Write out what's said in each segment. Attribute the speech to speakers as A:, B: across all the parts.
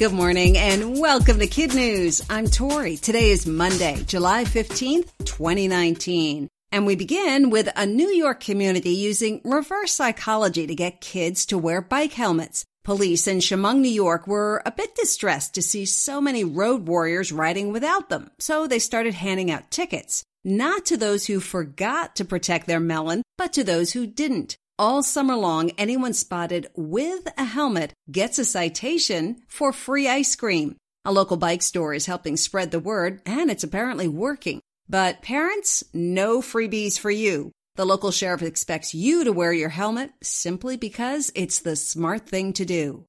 A: Good morning and welcome to Kid News. I'm Tori. Today is Monday, July 15th, 2019. And we begin with a New York community using reverse psychology to get kids to wear bike helmets. Police in Chemung, New York were a bit distressed to see so many road warriors riding without them, so they started handing out tickets. Not to those who forgot to protect their melon, but to those who didn't. All summer long, anyone spotted with a helmet gets a citation for free ice cream. A local bike store is helping spread the word, and it's apparently working. But parents, no freebies for you. The local sheriff expects you to wear your helmet simply because it's the smart thing to do.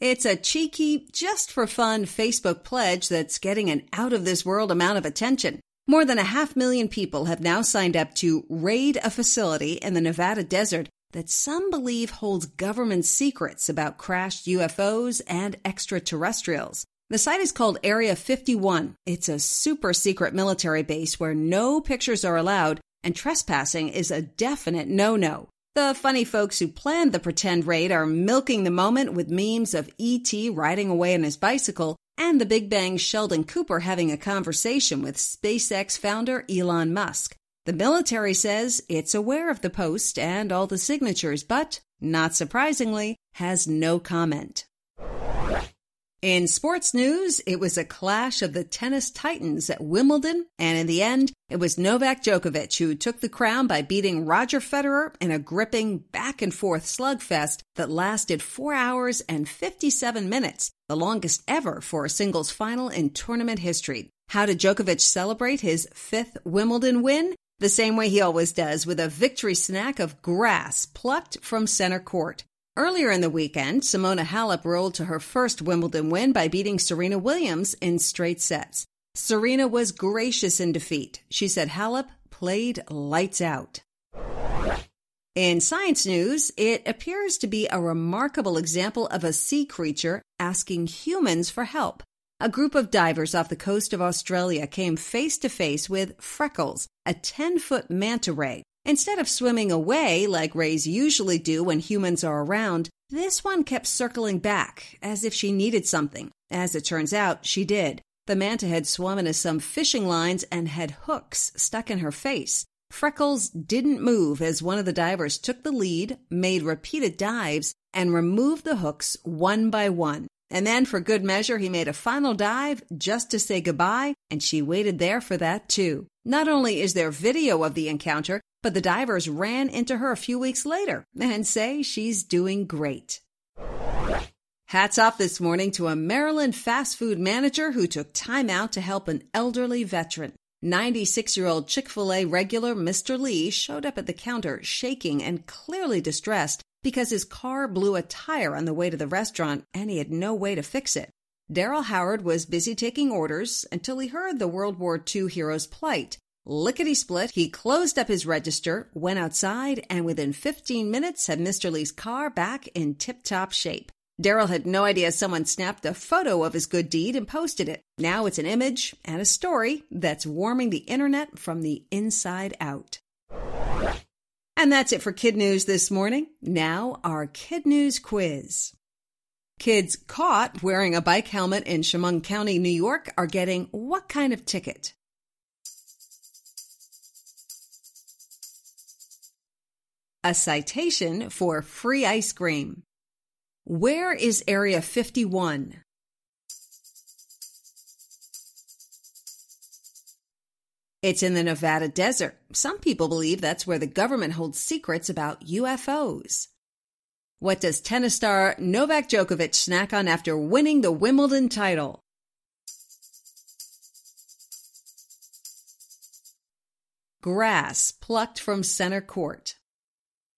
A: It's a cheeky, just for fun Facebook pledge that's getting an out of this world amount of attention. More than a half million people have now signed up to raid a facility in the Nevada desert that some believe holds government secrets about crashed UFOs and extraterrestrials. The site is called Area 51. It's a super secret military base where no pictures are allowed and trespassing is a definite no no. The funny folks who planned the pretend raid are milking the moment with memes of E.T. riding away on his bicycle and the Big Bang's Sheldon Cooper having a conversation with SpaceX founder Elon Musk. The military says it's aware of the post and all the signatures, but, not surprisingly, has no comment. In sports news, it was a clash of the tennis titans at Wimbledon, and in the end, it was Novak Djokovic who took the crown by beating Roger Federer in a gripping back and forth slugfest that lasted 4 hours and 57 minutes, the longest ever for a singles final in tournament history. How did Djokovic celebrate his fifth Wimbledon win? The same way he always does, with a victory snack of grass plucked from center court. Earlier in the weekend, Simona Halep rolled to her first Wimbledon win by beating Serena Williams in straight sets. Serena was gracious in defeat. She said Halep played lights out. In science news, it appears to be a remarkable example of a sea creature asking humans for help. A group of divers off the coast of Australia came face to face with Freckles, a 10 foot manta ray Instead of swimming away like rays usually do when humans are around, this one kept circling back as if she needed something. As it turns out, she did. The manta had swum into some fishing lines and had hooks stuck in her face. Freckles didn't move as one of the divers took the lead, made repeated dives, and removed the hooks one by one. And then, for good measure, he made a final dive just to say goodbye, and she waited there for that too. Not only is there video of the encounter, but the divers ran into her a few weeks later and say she's doing great. Hats off this morning to a Maryland fast food manager who took time out to help an elderly veteran. 96 year old Chick fil A regular Mr. Lee showed up at the counter shaking and clearly distressed because his car blew a tire on the way to the restaurant and he had no way to fix it. Daryl Howard was busy taking orders until he heard the World War II hero's plight Lickety split, he closed up his register, went outside, and within 15 minutes had Mr. Lee's car back in tip top shape. Daryl had no idea someone snapped a photo of his good deed and posted it. Now it's an image and a story that's warming the internet from the inside out. And that's it for Kid News this morning. Now, our Kid News quiz. Kids caught wearing a bike helmet in Chemung County, New York are getting what kind of ticket? a citation for free ice cream. Where is Area 51? It's in the Nevada desert. Some people believe that's where the government holds secrets about UFOs. What does tennis star Novak Djokovic snack on after winning the Wimbledon title? Grass plucked from center court.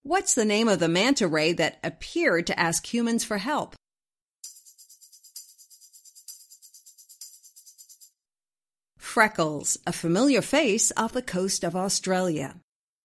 A: What's the name of the manta ray that appeared to ask humans for help? Freckles, a familiar face off the coast of Australia.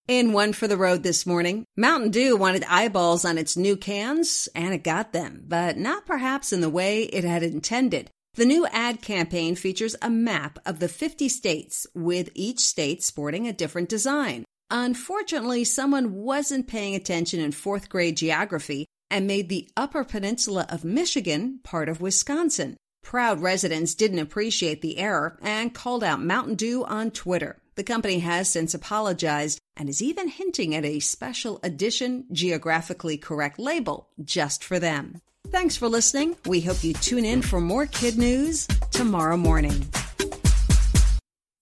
A: In one for the road this morning, Mountain Dew wanted eyeballs on its new cans, and it got them, but not perhaps in the way it had intended. The new ad campaign features a map of the 50 states, with each state sporting a different design. Unfortunately, someone wasn't paying attention in fourth grade geography and made the Upper Peninsula of Michigan part of Wisconsin. Proud residents didn't appreciate the error and called out Mountain Dew on Twitter. The company has since apologized and is even hinting at a special edition geographically correct label just for them. Thanks for listening. We hope you tune in for more kid news tomorrow morning.